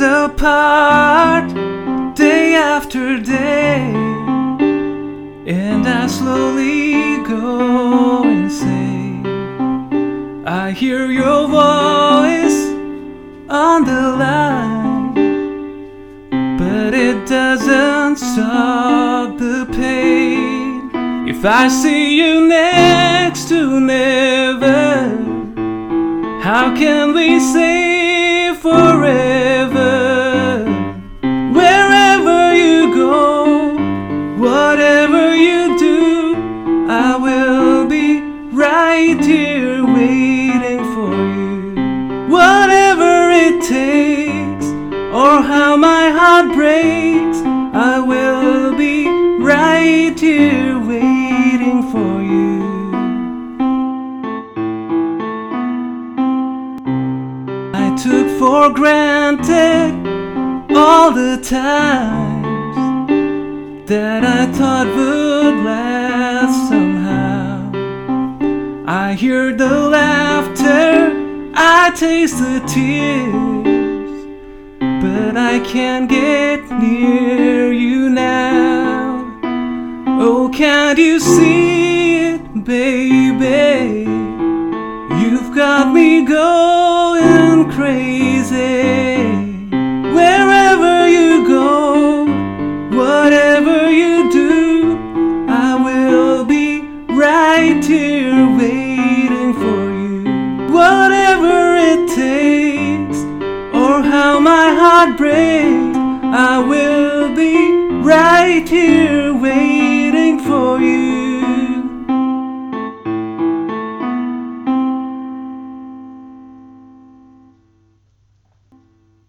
apart day after day, and I slowly go insane. I hear your voice on the line, but it doesn't stop the pain. If I see you next to never, how can we say how my heart breaks, I will be right here waiting for you. I took for granted all the times that I thought would last somehow. I hear the laughter, I taste the tears, I can't get near you now. Oh, can't you see it, baby? You've got me going crazy. Wherever you go, whatever you do, I will be right here waiting for you. Whatever it takes, how my heart breaks, I will be right here waiting.